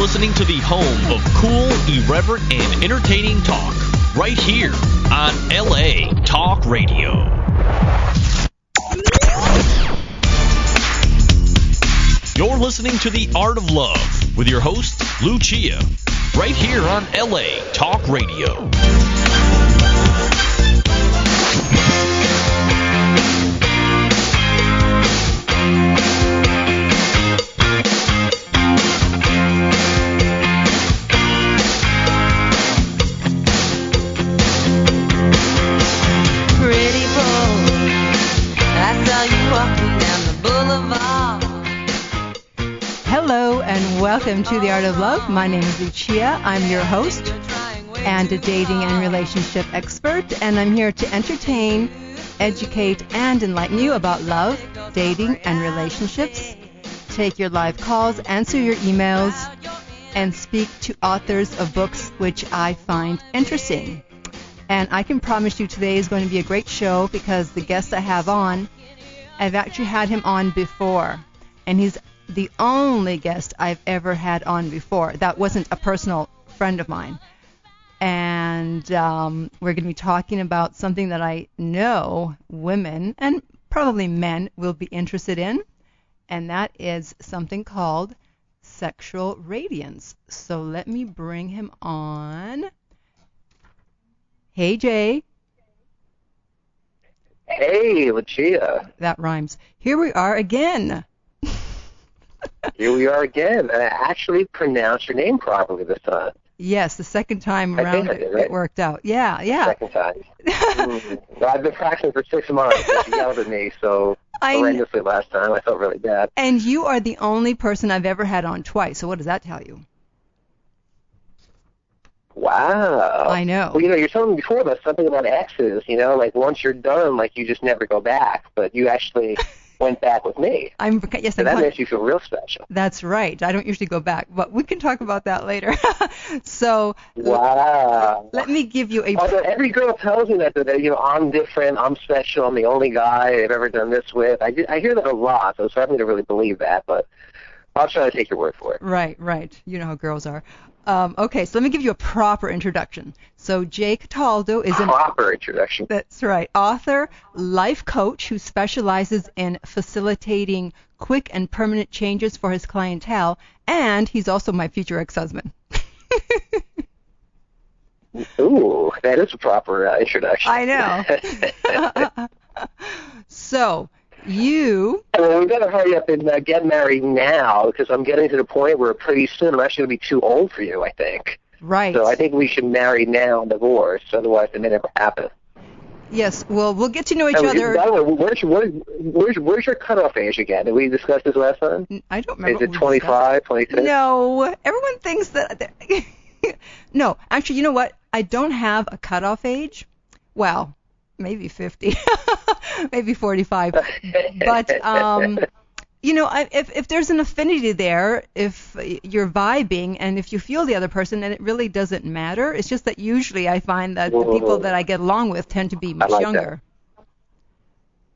listening to the home of cool, irreverent, and entertaining talk right here on LA Talk Radio. You're listening to The Art of Love with your host, Lucia, right here on LA Talk Radio. Welcome to The Art of Love. My name is Lucia. I'm your host and a dating and relationship expert, and I'm here to entertain, educate, and enlighten you about love, dating, and relationships. Take your live calls, answer your emails, and speak to authors of books which I find interesting. And I can promise you today is going to be a great show because the guest I have on, I've actually had him on before. And he's the only guest I've ever had on before. That wasn't a personal friend of mine. And um, we're going to be talking about something that I know women and probably men will be interested in. And that is something called sexual radiance. So let me bring him on. Hey, Jay. Hey, Lucia. That rhymes. Here we are again. Here we are again. And I actually pronounced your name properly this time. Yes, the second time I around I it, right? it worked out. Yeah, yeah. Second time. Mm. Well, I've been practicing for six months. She yelled at me so I horrendously last time. I felt really bad. and you are the only person I've ever had on twice. So what does that tell you? Wow. I know. Well, you know, you're telling me before about something about exes. You know, like once you're done, like you just never go back. But you actually went back with me. I'm yes, So I'm that con- makes you feel real special. that's right. I don't usually go back, but we can talk about that later. so Wow. let me give you a Although every girl tells me that, that you know I'm different, I'm special, I'm the only guy they've ever done this with. I, I hear that a lot, so it's hard for me to really believe that, but I'll try to take your word for it. Right, right. You know how girls are. Um, okay, so let me give you a proper introduction. So Jay Cataldo is an Proper introduction. That's right. Author, life coach who specializes in facilitating quick and permanent changes for his clientele, and he's also my future ex-husband. Ooh, that is a proper uh, introduction. I know. so, you well, we better hurry up and uh, get married now because I'm getting to the point where pretty soon I'm actually going to be too old for you. I think. right. So I think we should marry now and divorce, otherwise it may never happen. yes, well, we'll get to know each other. By the way, where's, where's, where's, where's your cutoff age again? Did we discuss this last time? I don't remember. Is it what 25, 26? No, everyone thinks that. no, actually, you know what? I don't have a cutoff age. Well, maybe 50, maybe 45. But um, you know, I, if if there's an affinity there, if you're vibing and if you feel the other person, then it really doesn't matter. It's just that usually I find that the people that I get along with tend to be much like that. younger.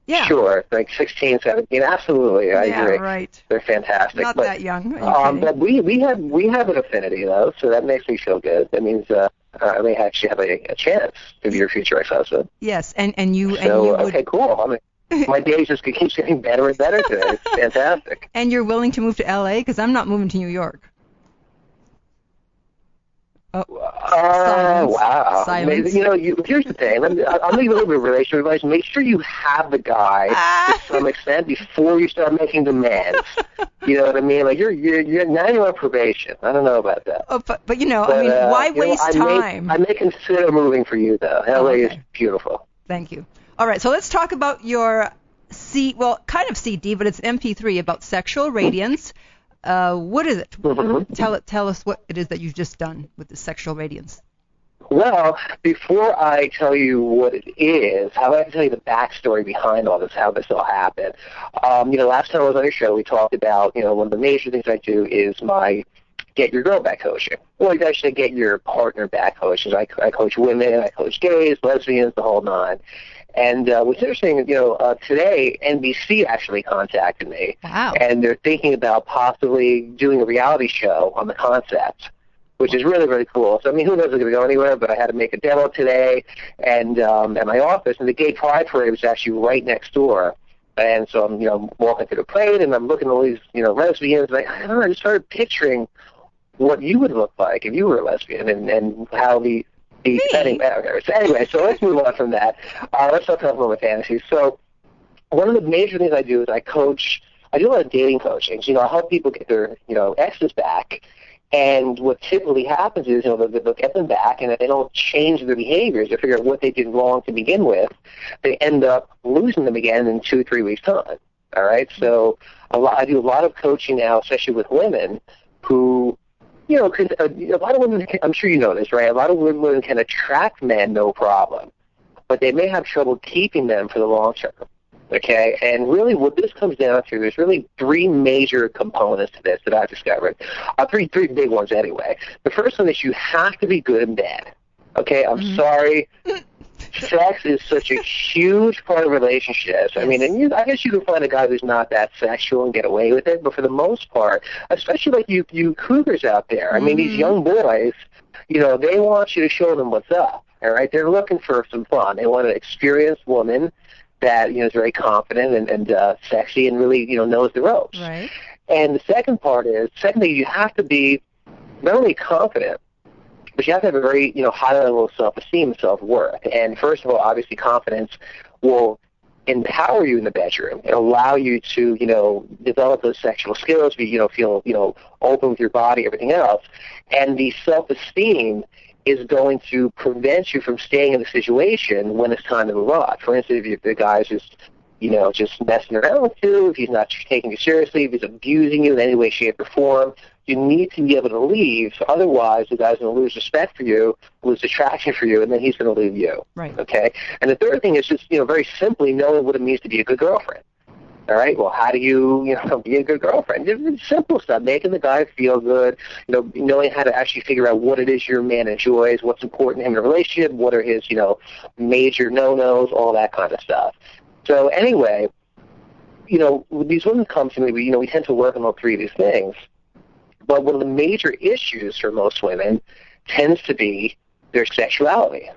Yeah. Sure, like 16, 17. Absolutely, I yeah, agree. right. They're fantastic. Not but, that young. You Um, kidding? but we we have we have an affinity though, so that makes me feel good. That means uh, Uh, I may actually have a, a chance to be your future ex-husband. yes, and and you and So you would okay, cool. I mean, my days just keeps getting better and better today. It's fantastic. And you're willing to move to LA? Because I'm not moving to New York. Oh, Uh, wow. Silence. You know, you, here's the thing. Let me, I- I'll give you a little bit of relationship advice. Make sure you have the guy Ah. to some extent before you start making demands. you know what I mean? Like you're you're, you're now you're on probation. I don't know about that. oh, but but you know, I mean, uh, why you know, waste I time? May, I may consider moving for you though. LA is okay. beautiful. Thank you. All right, so let's talk about your C, well, kind of CD, but it's MP3 about sexual radiance. Uh, what is it? Mhm. Tell it. Tell us what it is that you've just done with the sexual radiance. Well, before I tell you what it is, I would like to tell you the backstory behind all this, how this all happened. Um, you know, last time I was on your show, we talked about, you know, one of the major things I do is my get your girl back coaching. Well, it's actually get your partner back coaching. I, I coach women, I coach gays, lesbians, the whole nine. And uh, what's interesting, you know, uh, today NBC actually contacted me, Wow. and they're thinking about possibly doing a reality show on the concept, which is really really cool. So I mean, who knows if it's going to go anywhere? But I had to make a demo today, and um, at my office, and the Gay Pride Parade was actually right next door. And so I'm, you know, walking through the parade, and I'm looking at all these, you know, lesbians. And I, I don't know, I just started picturing what you would look like if you were a lesbian, and and how the the Me? anyway. So anyway, so let's move on from that. Uh, let's talk about my fantasies. So one of the major things I do is I coach. I do a lot of dating coaching. You know, I help people get their you know exes back. And what typically happens is, you know, they'll, they'll get them back, and if they don't change their behaviors to figure out what they did wrong to begin with, they end up losing them again in two, three weeks' time. All right, so a lot, I do a lot of coaching now, especially with women who, you know, cause a, a lot of women. Can, I'm sure you know this, right? A lot of women can attract men, no problem, but they may have trouble keeping them for the long term. Okay, and really, what this comes down to, there's really three major components to this that I've discovered. Uh, three, three big ones anyway. The first one is you have to be good in bed. Okay, I'm sorry. Sex is such a huge part of relationships. I mean, and you, I guess you can find a guy who's not that sexual and get away with it, but for the most part, especially like you, you cougars out there. I mean, these young boys, you know, they want you to show them what's up. All right, they're looking for some fun. They want an experienced woman that you know is very confident and, and uh, sexy and really you know knows the ropes. Right. And the second part is, secondly, you have to be not only confident, but you have to have a very you know high level of self-esteem and self-worth. And first of all, obviously, confidence will empower you in the bedroom and allow you to you know develop those sexual skills, be you know feel you know open with your body, everything else. And the self-esteem is going to prevent you from staying in the situation when it's time to move on. For instance, if the guy's just you know, just messing around with you, if he's not taking you seriously, if he's abusing you in any way, shape, or form, you need to be able to leave. Otherwise, the guy's going to lose respect for you, lose attraction for you, and then he's going to leave you. Right. Okay? And the third thing is just, you know, very simply knowing what it means to be a good girlfriend. All right. Well, how do you, you know, be a good girlfriend? It's simple stuff, making the guy feel good. You know, knowing how to actually figure out what it is your man enjoys, what's important to him in a relationship, what are his, you know, major no-nos, all that kind of stuff. So anyway, you know, these women come to me, we, you know, we tend to work on all three of these things. But one of the major issues for most women tends to be their sexuality.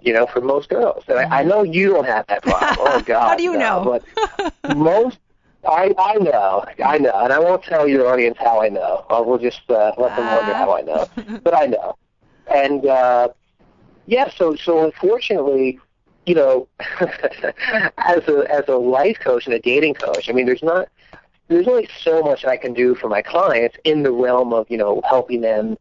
You know, for most girls, and I, I know you don't have that problem. Oh God, How do you no. know? But most, I I know, I know, and I won't tell your audience how I know. I will just uh, let them wonder how I know, but I know. And uh, yeah, so so unfortunately, you know, as a as a life coach and a dating coach, I mean, there's not there's only so much I can do for my clients in the realm of you know helping them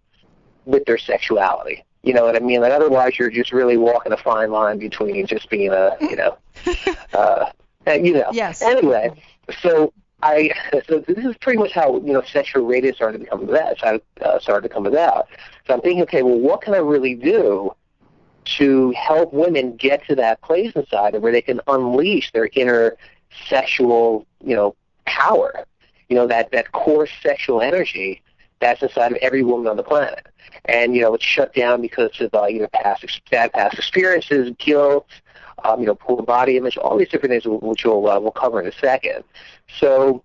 with their sexuality. You know what I mean? Like otherwise, you're just really walking a fine line between just being a you know, uh, you know. Yes. Anyway, so I so this is pretty much how you know sexual radiance started to become about. Uh, started to come about. So I'm thinking, okay, well, what can I really do to help women get to that place inside of where they can unleash their inner sexual, you know, power. You know, that, that core sexual energy that's inside of every woman on the planet. And, you know, it's shut down because of uh, you know, past bad past experiences, guilt, um, you know, poor body image, all these different things which we'll, uh, we'll cover in a second. So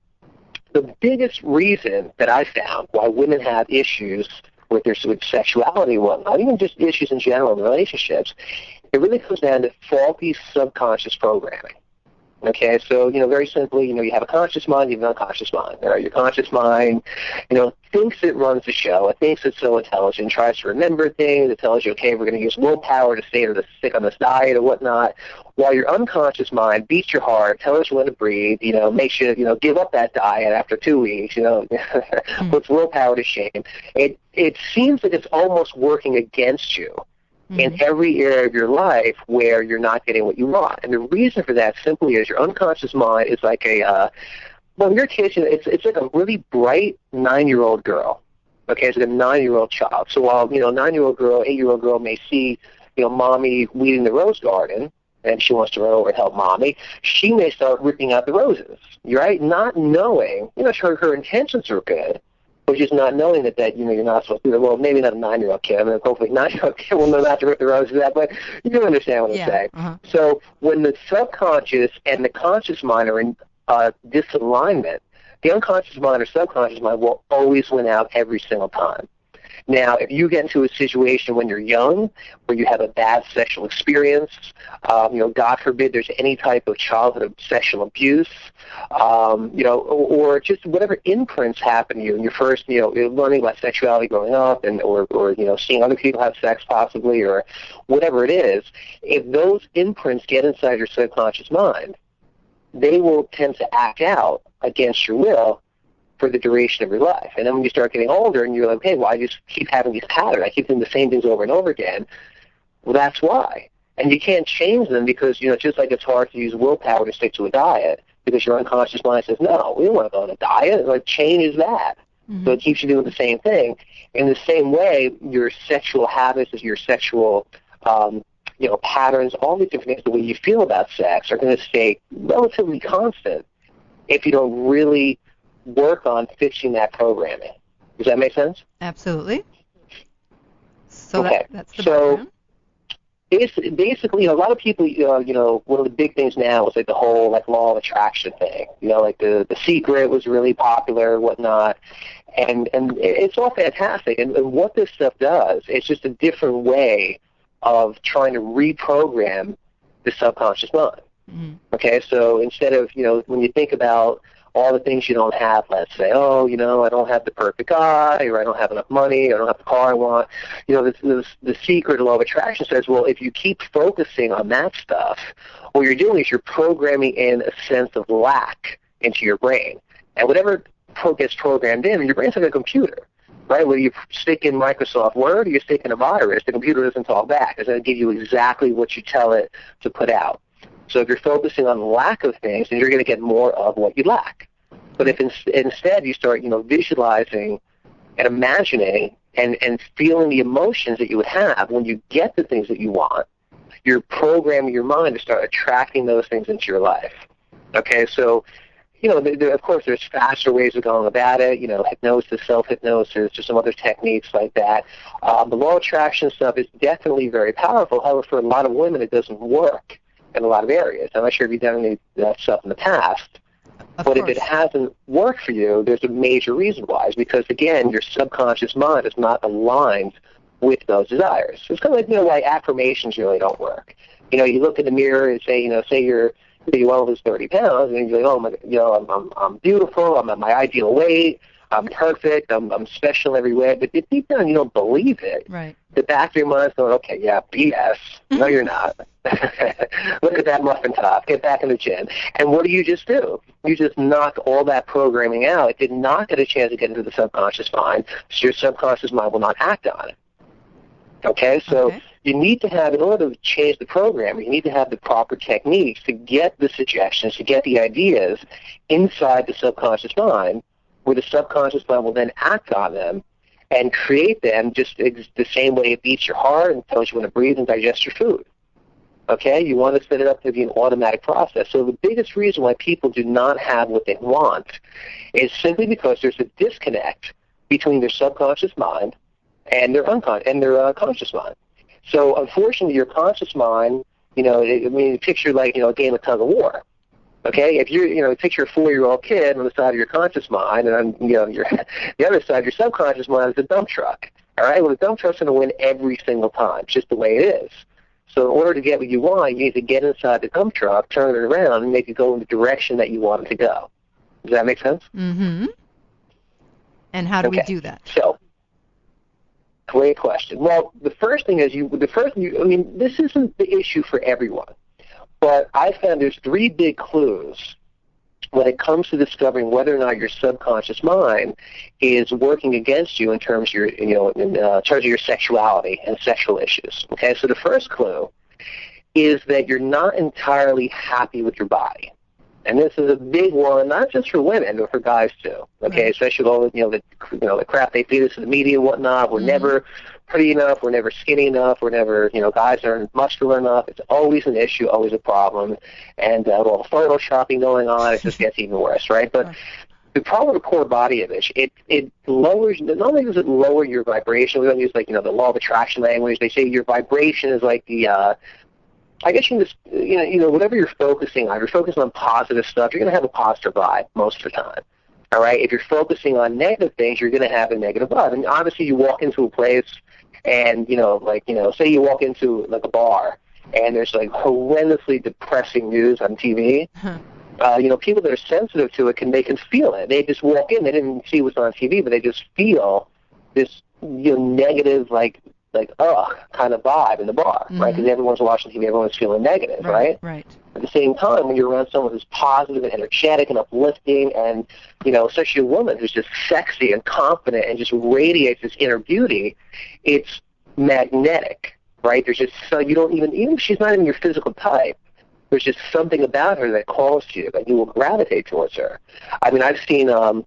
the biggest reason that I found why women have issues with their with sexuality and whatnot, even just issues in general relationships, it really comes down to faulty subconscious programming. Okay, so you know, very simply, you know, you have a conscious mind, you have an unconscious mind. Right, your conscious mind, you know, thinks it runs the show. It thinks it's so intelligent, tries to remember things. It tells you, okay, we're going to use willpower to stay to the stick on this diet or whatnot. While your unconscious mind beats your heart, tells you when to breathe. You know, makes you, you know, give up that diet after two weeks. You know, puts willpower to shame. It it seems like it's almost working against you in every area of your life where you're not getting what you want. And the reason for that simply is your unconscious mind is like a, uh, well, in your case, it's it's like a really bright nine-year-old girl. Okay, it's like a nine-year-old child. So while you know, nine-year-old girl, eight-year-old girl may see, you know, mommy weeding the rose garden, and she wants to run over and help mommy, she may start ripping out the roses. Right? Not knowing, you know, her her intentions are good, but just not knowing that that you know you're not supposed to do that. Well, maybe not a nine-year-old kid. I mean, hopefully a nine-year-old kid will know not to rip the roses that, but you understand what Yeah, I'm saying. uh-huh. So when the subconscious and the conscious mind are in uh, disalignment, the unconscious mind or subconscious mind will always win out every single time. Now, if you get into a situation when you're young, where you have a bad sexual experience, um, you know, God forbid there's any type of childhood sexual abuse, um, you know, or, or just whatever imprints happen to you in your first, you know, learning about sexuality growing up, and or, or you know, seeing other people have sex possibly, or whatever it is, if those imprints get inside your subconscious mind, they will tend to act out against your will for the duration of your life. And then when you start getting older and you're like, hey, well, I just keep having these patterns. I keep doing the same things over and over again. Well, that's why. And you can't change them because, you know, just like it's hard to use willpower to stick to a diet because your unconscious mind says, no, we don't want to go on a diet. Like, change is that. So it keeps you doing the same thing. In the same way, your sexual habits, your sexual, um, you know, patterns, all these different things, the way you feel about sex are going to stay relatively constant if you don't really work on fixing that programming. Does that make sense? Absolutely. So Okay, that, that's the so- background. Basi- Basically, you know, a lot of people, uh, you know, one of the big things now is like the whole like law of attraction thing. You know, like the the secret was really popular, and whatnot, and and it's all fantastic. And, and what this stuff does, it's just a different way of trying to reprogram the subconscious mind. Mhm. Okay, so instead of, you know, when you think about all the things you don't have, let's say, oh, you know, I don't have the perfect guy, or I don't have enough money, or I don't have the car I want, you know, this, this, the secret law of attraction says, well, if you keep focusing on that stuff, what you're doing is you're programming in a sense of lack into your brain. And whatever gets programmed in, your brain's like a computer. Right, whether you stick in Microsoft Word or you stick in a virus, the computer doesn't talk back. It's going to give you exactly what you tell it to put out. So if you're focusing on lack of things, then you're going to get more of what you lack. But if in, instead you start, you know, visualizing and imagining and, and feeling the emotions that you would have when you get the things that you want, you're programming your mind to start attracting those things into your life. Okay, so you know, there, there, of course, there's faster ways of going about it. You know, hypnosis, self-hypnosis, or some other techniques like that. Um, the law of attraction stuff is definitely very powerful. However, for a lot of women, it doesn't work in a lot of areas. I'm not sure if you've done any of that stuff in the past. Of but course. if it hasn't worked for you, there's a major reason why. Is because again, your subconscious mind is not aligned with those desires. It's kind of like you know why affirmations really don't work. You know, you look in the mirror and say, you know, say you're you want to lose 30 pounds, and you're like, oh my, you know, I'm I'm, I'm beautiful, I'm at my ideal weight, I'm perfect, I'm I'm special every way. But deep down, you don't believe it Right. the back of your mind's going, okay, yeah, BS. No, you're not. Look at that muffin top. Get back in the gym. And what do you just do? You just knock all that programming out. It did not get a chance to get into the subconscious mind, so your subconscious mind will not act on it. Okay, so Okay. you need to have, in order to change the program, you need to have the proper techniques to get the suggestions, to get the ideas inside the subconscious mind, where the subconscious will then act on them and create them just the same way it beats your heart and tells you when to breathe and digest your food. Okay, you want to set it up to be an automatic process. So the biggest reason why people do not have what they want is simply because there's a disconnect between their subconscious mind and their uncon- and their uh, conscious mind. So unfortunately, your conscious mind, you know, I mean, picture like you know a game of tug of war. Okay, if you're, you know, picture a four-year-old kid on the side of your conscious mind, and on, you know, your the other side, your subconscious mind is a dump truck. All right, well, the dump truck's going to win every single time, it's just the way it is. So in order to get what you want, you need to get inside the dump truck, turn it around, and make it go in the direction that you want it to go. Does that make sense? Mm-hmm. And how do we do that? So, great question. Well, the first thing is you. The first, you, I mean, this isn't the issue for everyone, but I found there's three big clues when it comes to discovering whether or not your subconscious mind is working against you in terms of your, you know, in uh, terms of your sexuality and sexual issues. Okay, so the first clue is that you're not entirely happy with your body. And this is a big one, not just for women, but for guys too. Okay, Right. especially all the you know the you know the crap they feed us in the media and whatnot. We're Mhm. never pretty enough. We're never skinny enough. We're never you know guys aren't muscular enough. It's always an issue, always a problem. And uh, with all the photoshopping going on, it just gets even worse, right? But the problem with core body image, it it lowers. Not only does it lower your vibration, we don't use like you know the law of attraction language. They say your vibration is like the. uh I guess you can just you know you know whatever you're focusing on. If you're focusing on positive stuff, you're going to have a positive vibe most of the time. All right. If you're focusing on negative things, you're going to have a negative vibe. And obviously, you walk into a place, and you know, like you know, say you walk into like a bar, and there's like horrendously depressing news on TV. Huh. Uh, you know, people that are sensitive to it can they can feel it. They just walk in, they didn't see what's on TV, but they just feel this you know negative like like ugh kind of vibe in the bar, right? Mhm. Because everyone's watching TV, everyone's feeling negative, right? Right. At the same time, when you're around someone who's positive and energetic and uplifting, and you know, especially a woman who's just sexy and confident and just radiates this inner beauty, it's magnetic, right? There's just so you don't even even if she's not even your physical type, there's just something about her that calls to you, and you will gravitate towards her. I mean, I've seen. um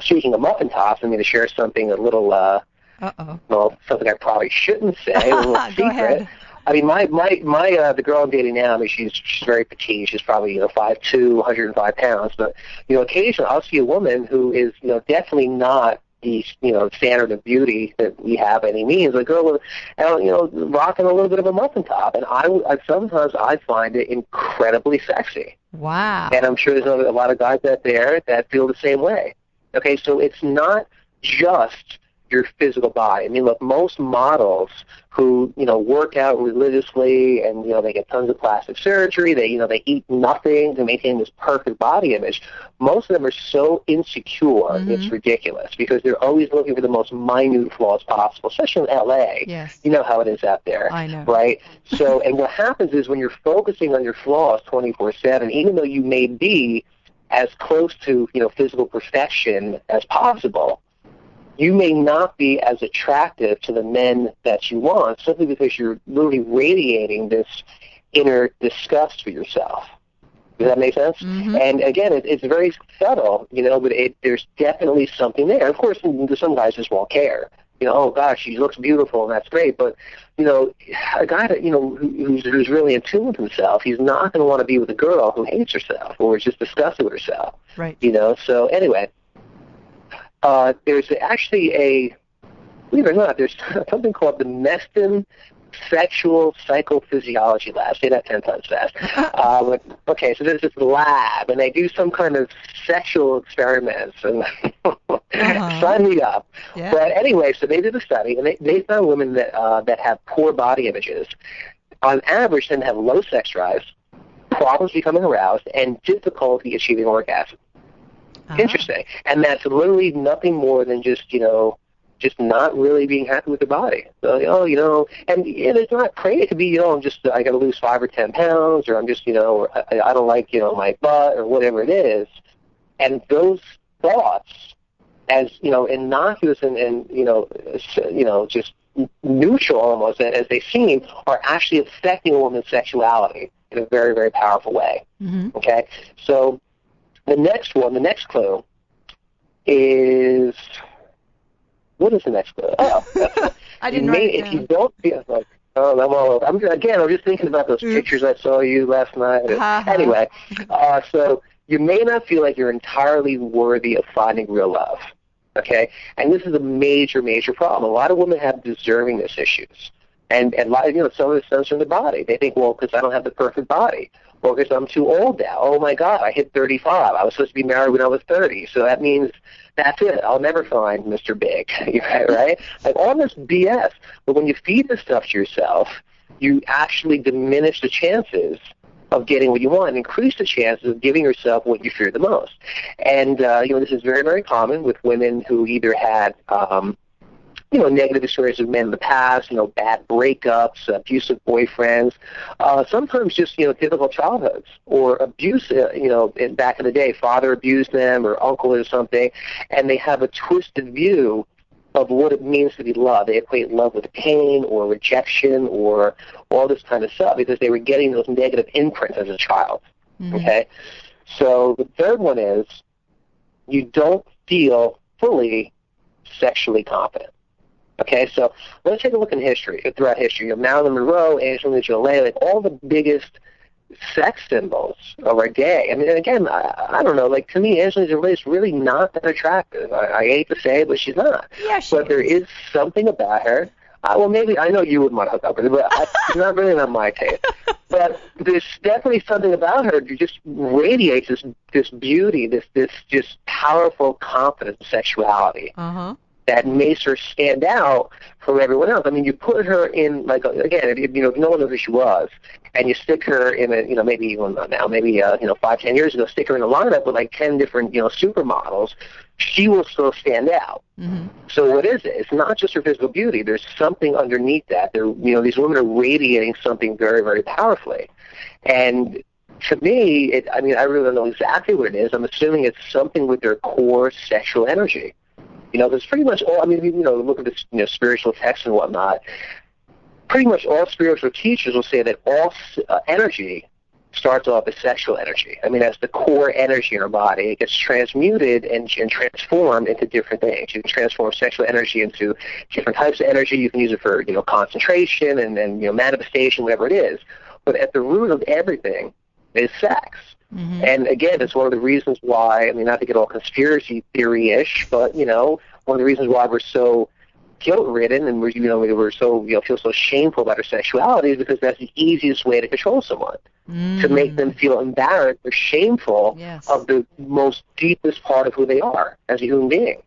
Speaking of muffin tops, I mean to share something a little, uh, Uh oh. well, something I probably shouldn't say, a little Go secret. ahead. I mean, my my my uh, the girl I'm dating now. I mean, she's she's very petite. She's probably you know five two, 105 pounds. But you know, occasionally I'll see a woman who is you know definitely not the you know standard of beauty that we have by any means. A girl with uh, you know rocking a little bit of a muffin top, and I, I sometimes I find it incredibly sexy. Wow. And I'm sure there's a lot of guys out there that feel the same way. Okay, so it's not just your physical body. I mean, look, most models who you know work out religiously and you know they get tons of plastic surgery, they you know they eat nothing to maintain this perfect body image. Most of them are so insecure, Mhm. it's ridiculous because they're always looking for the most minute flaws possible, especially in LA. Yes. You know how it is out there I know. right? So, and what happens is when you're focusing on your flaws 24/7, even though you may be as close to you know physical perfection as possible, you may not be as attractive to the men that you want simply because you're literally radiating this inner disgust for yourself. Does that make sense? Mhm. And again, it, it's very subtle, you know, but it, there's definitely something there. Of course, some guys just won't care. You know, oh gosh, she looks beautiful, and that's great. But you know, a guy that you know who- who's, who's really in tune with himself, he's not going to want to be with a girl who hates herself or is just disgusted with herself. Right. You know. So anyway, uh, there's actually a believe it or not, there's something called the Meston Sexual Psychophysiology Lab. Say that ten times fast. um, okay, so there's this lab, and they do some kind of sexual experiments, and Uh-huh. sign me up. Yeah. But anyway, so they did a study, and they, they found women that uh, that have poor body images, on average, tend to have low sex drives, problems becoming aroused, and difficulty achieving orgasm. Uh-huh. Interesting. And that's literally nothing more than just, you know, just not really being happy with the body. So, oh, you know, and, it's not crazy to be, you know, I'm just, I got to lose five or ten pounds, or I'm just, you know, I, I don't like, you know, my butt, or whatever it is. And those thoughts, as you know, innocuous and, and you know, you know, just neutral almost as they seem, are actually affecting a woman's sexuality in a very, very powerful way. Mhm. Okay, so the next one, the next clue is what is the next clue? Oh, I didn't write may, it if you don't feel like oh, I'm all. I'm again. I'm just thinking about those Oops. pictures I saw you last night. Anyway, uh, so you may not feel like you're entirely worthy of finding real love. Okay, and this is a major, major problem. A lot of women have deservingness issues, and and a lot you know some of it stems from the body. They think, well, because I don't have the perfect body, or because I'm too old now. Oh my God, I hit 35. I was supposed to be married when I was 30, so that means that's it. I'll never find Mr. Big, right? right? Like all this BS. But when you feed this stuff to yourself, you actually diminish the chances of getting what you want, and increase the chances of giving yourself what you fear the most. And uh, you know, this is very, very common with women who either had um, you know, negative experiences with men in the past, you know, bad breakups, abusive boyfriends, uh, sometimes just, you know, difficult childhoods or abuse, uh, you know, in, back in the day, father abused them or uncle or something, and they have a twisted view of what it means to be loved. They equate love with pain or rejection or all this kind of stuff because they were getting those negative imprints as a child. Mhm. Okay? So the third one is you don't feel fully sexually confident. Okay, so let's take a look in history, throughout history. You know, Marilyn Monroe, Angelina Jolie, like all the biggest sex symbols of our day. I mean, again, I, I don't know. Like to me, Angelina Jolie is really not that attractive. I, I hate to say it, but she's not. Yeah, she but there is something about her. Uh, well, maybe I know you wouldn't want to hook up with her, but I, it's not really not my taste. But there's definitely something about her that just radiates this this beauty, this this just powerful confidence, sexuality Uh huh. That makes her stand out from everyone else. I mean, you put her in like again, if, you know, if no one knows who she was, and you stick her in a you know maybe well, not now maybe uh, you know five ten years ago, stick her in a lineup with like ten different you know supermodels, she will still stand out. hmm So what is it? It's not just her physical beauty. There's something underneath that. There, you know, these women are radiating something very, very powerfully. And to me, it, I mean, I really don't know exactly what it is. I'm assuming it's something with their core sexual energy. You know, there's pretty much all. I mean, you know, look at this, you know, spiritual texts and whatnot. Pretty much all spiritual teachers will say that all uh, energy starts off as sexual energy. I mean, that's the core energy in our body. It gets transmuted and, and transformed into different things. You can transform sexual energy into different types of energy. You can use it for, you know, concentration and then, you know, manifestation, whatever it is. But at the root of everything is sex. Hmm And again, it's one of the reasons why, I mean, not to get all conspiracy theory-ish, but, you know, one of the reasons why we're so guilt-ridden and we're, you know, we're so, you know, feel so shameful about our sexuality is because that's the easiest way to control someone to make them feel embarrassed or shameful Mm. Yes. of the most deepest part of who they are as a human being.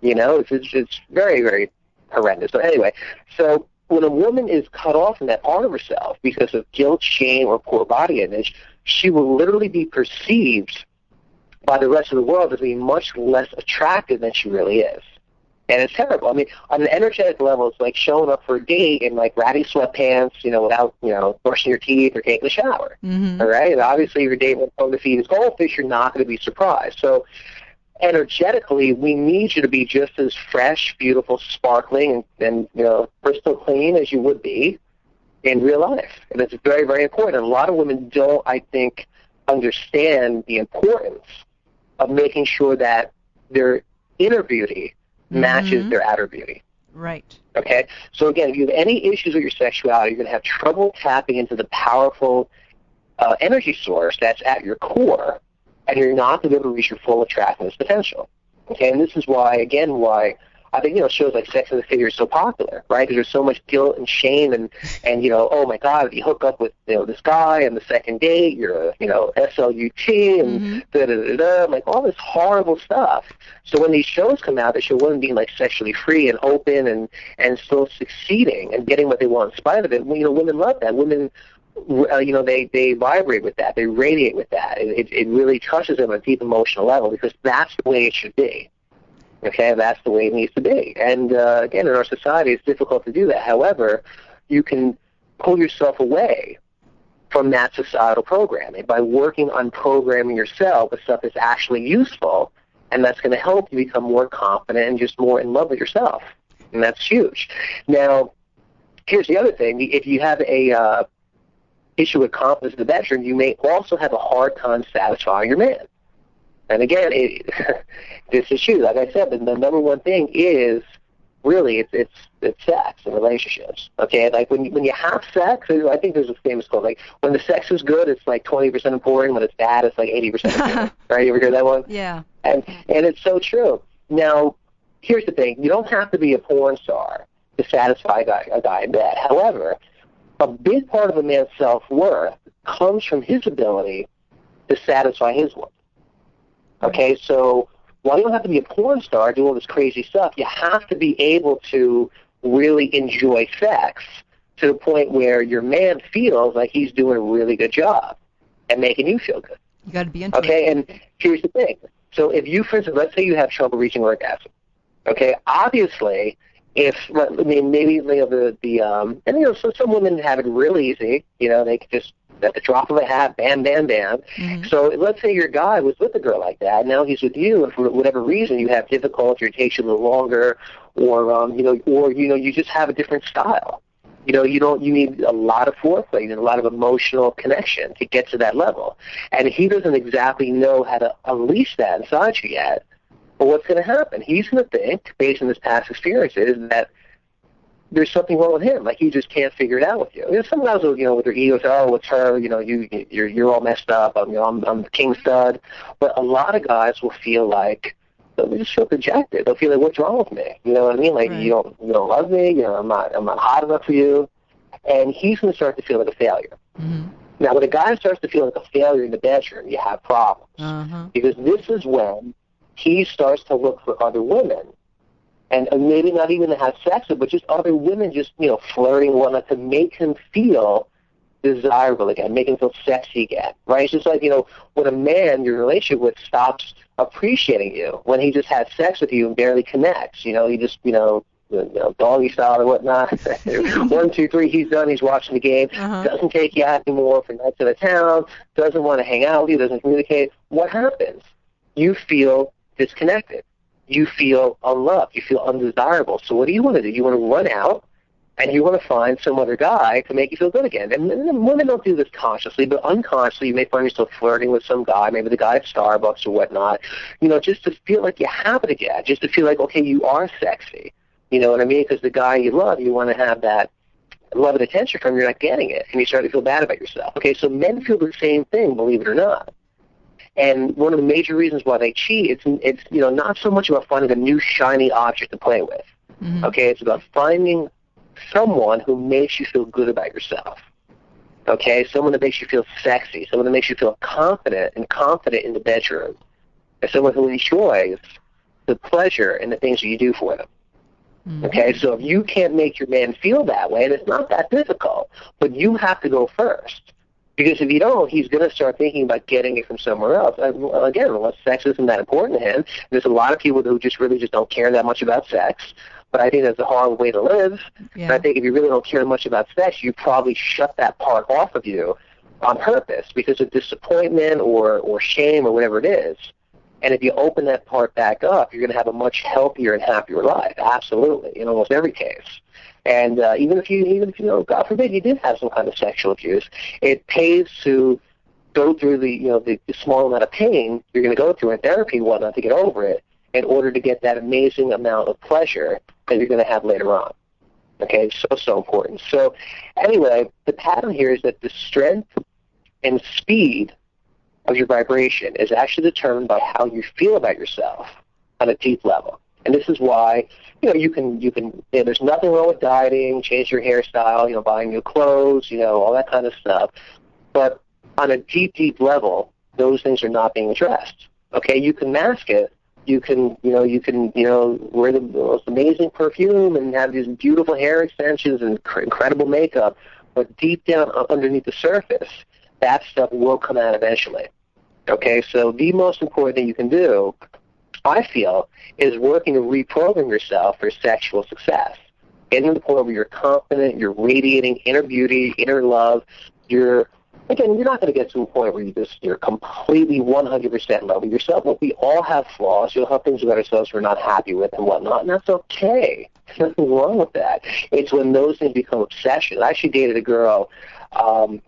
You know, it's, it's, it's very, very horrendous. So anyway, so when a woman is cut off from that part of herself because of guilt, shame, or poor body image, she will literally be perceived by the rest of the world as being much less attractive than she really is. And it's terrible. I mean, on an energetic level, it's like showing up for a date in like ratty sweatpants, you know, without, you know, brushing your teeth or taking a shower. hmm All right. And obviously, if your date went home to feed his goldfish, you're not going to be surprised. So, energetically, we need you to be just as fresh, beautiful, sparkling, and, and you know, crystal clean as you would be in real life. And it's very, very important. And a lot of women don't, I think, understand the importance of making sure that their inner beauty matches Mhm. their outer beauty. Right. Okay? So again, if you have any issues with your sexuality, you're going to have trouble tapping into the powerful uh, energy source that's at your core, and you're not going to be able to reach your full attractiveness potential. Okay? And this is why, again, why I think, you know, shows like Sex and the City are so popular, right? Because there's so much guilt and shame and, and, you know, oh my God, if you hook up with, you know, this guy on the second date, you're a, you know, SLUT and da da da da, like all this horrible stuff. So when these shows come out that show women being like sexually free and open and and still succeeding and getting what they want in spite of it, you know, women love that. Women, uh, you know, they they vibrate with that. They radiate with that. It it, it really touches them on a deep emotional level because that's the way it should be. Okay, that's the way it needs to be. And uh, again, in our society, it's difficult to do that. However, you can pull yourself away from that societal programming by working on programming yourself with stuff that's actually useful and that's going to help you become more confident and just more in love with yourself. And that's huge. Now, here's the other thing. If you have a uh, issue with confidence in the bedroom, you may also have a hard time satisfying your man. And again, it, this is true. Like I said, the, the number one thing is really it's it's it's sex and relationships. Okay, like when you, when you have sex, I think there's a famous quote like when the sex is good, it's like 20% important. When it's bad, it's like 80% right? You ever hear that one? Yeah. And and it's so true. Now, here's the thing: you don't have to be a porn star to satisfy a guy, a guy in bed. However, a big part of a man's self worth comes from his ability to satisfy his woman. Okay, so while you don't have to be a porn star, do all this crazy stuff, you have to be able to really enjoy sex to the point where your man feels like he's doing a really good job and making you feel good. You got to be into Okay, and here's the thing. So if you, for instance, let's say you have trouble reaching orgasm, okay, obviously, if I mean maybe you know the the um and you know so some women have it real easy, you know they can just at the drop of a hat, bam, bam, bam. Mhm. So let's say your guy was with a girl like that, now he's with you, and for whatever reason you have difficulty, or it takes you a little longer, or um, you know, or you know, you just have a different style. You know, you don't. You need a lot of foreplay, you need a lot of emotional connection to get to that level, and he doesn't exactly know how to unleash that inside you yet. But what's going to happen? He's going to think, based on his past experiences, that there's something wrong with him. Like he just can't figure it out with you. You know, some guys will, you know, with their ego say, "Oh, it's her. You know, you you're you're all messed up. I'm, you know, I'm I'm the king stud." But a lot of guys will feel like they'll just feel dejected. They'll feel like, "What's wrong with me?" You know what I mean? Like Right. you don't you don't love me. You know, I'm not I'm not hot enough for you. And he's going to start to feel like a failure. Mhm. Now, when a guy starts to feel like a failure in the bedroom, you have problems Uh-huh. because this is when he starts to look for other women. And maybe not even to have sex with, but just other women just, you know, flirting and whatnot to make him feel desirable again, make him feel sexy again, right? It's just like, you know, when a man a relationship with stops appreciating you, when he just has sex with you and barely connects, you know, he just, you know, you know, doggy style or whatnot. One, two, three, he's done, he's watching the game, Uh-huh. doesn't take you out anymore for nights in the town, doesn't want to hang out with you, doesn't communicate. What happens? You feel disconnected. You feel unloved. You feel undesirable. So what do you want to do? You want to run out and you want to find some other guy to make you feel good again. And, women don't do this consciously, but unconsciously you may find yourself flirting with some guy, maybe the guy at Starbucks or whatnot, you know, just to feel like you have it again, just to feel like, okay, you are sexy. You know what I mean? Because the guy you love, you want to have that love and attention from, you're not getting it, and you start to feel bad about yourself. Okay, so men feel the same thing, believe it or not. And one of the major reasons why they cheat, it's it's you know not so much about finding a new shiny object to play with. Mhm. Okay, it's about finding someone who makes you feel good about yourself. Okay, someone that makes you feel sexy, someone that makes you feel confident and confident in the bedroom, and someone who enjoys the pleasure and the things that you do for them. Mhm. Okay, so if you can't make your man feel that way, and it's not that difficult, but you have to go first. Because if you don't, he's going to start thinking about getting it from somewhere else. And, again, unless sex isn't that important to him, there's a lot of people who just really just don't care that much about sex. But I think that's a hard way to live. And I think if you really don't care much about sex, you probably shut that part off of you on purpose because of disappointment or, or shame or whatever it is. And if you open that part back up, you're going to have a much healthier and happier life. Absolutely, in almost every case. And uh, even if you, even if you know, God forbid, you did have some kind of sexual abuse, it pays to go through the, you know, the, the small amount of pain you're going to go through in therapy and whatnot to get over it, in order to get that amazing amount of pleasure that you're going to have later on. Okay, so so important. So anyway, the pattern here is that the strength and speed of your vibration is actually determined by how you feel about yourself on a deep level. And this is why, you know, you can you can you know, there's nothing wrong with dieting, change your hairstyle, you know, buying new clothes, you know, all that kind of stuff. But on a deep, deep level, those things are not being addressed. Okay, you can mask it. You can, you know, you can, you know, wear the most amazing perfume and have these beautiful hair extensions and cr- incredible makeup, but deep down u- underneath the surface, that stuff will come out eventually. Okay, so the most important thing you can do, I feel, is working to reprogram yourself for sexual success. Getting to the point where you're confident, you're radiating inner beauty, inner love. You're again, you're not going to get to a point where you just you're completely 100% in love with yourself. But we all have flaws. You'll have things about ourselves we're not happy with and whatnot, and that's okay. There's nothing wrong with that. It's when those things become obsessions. I actually dated a girl um,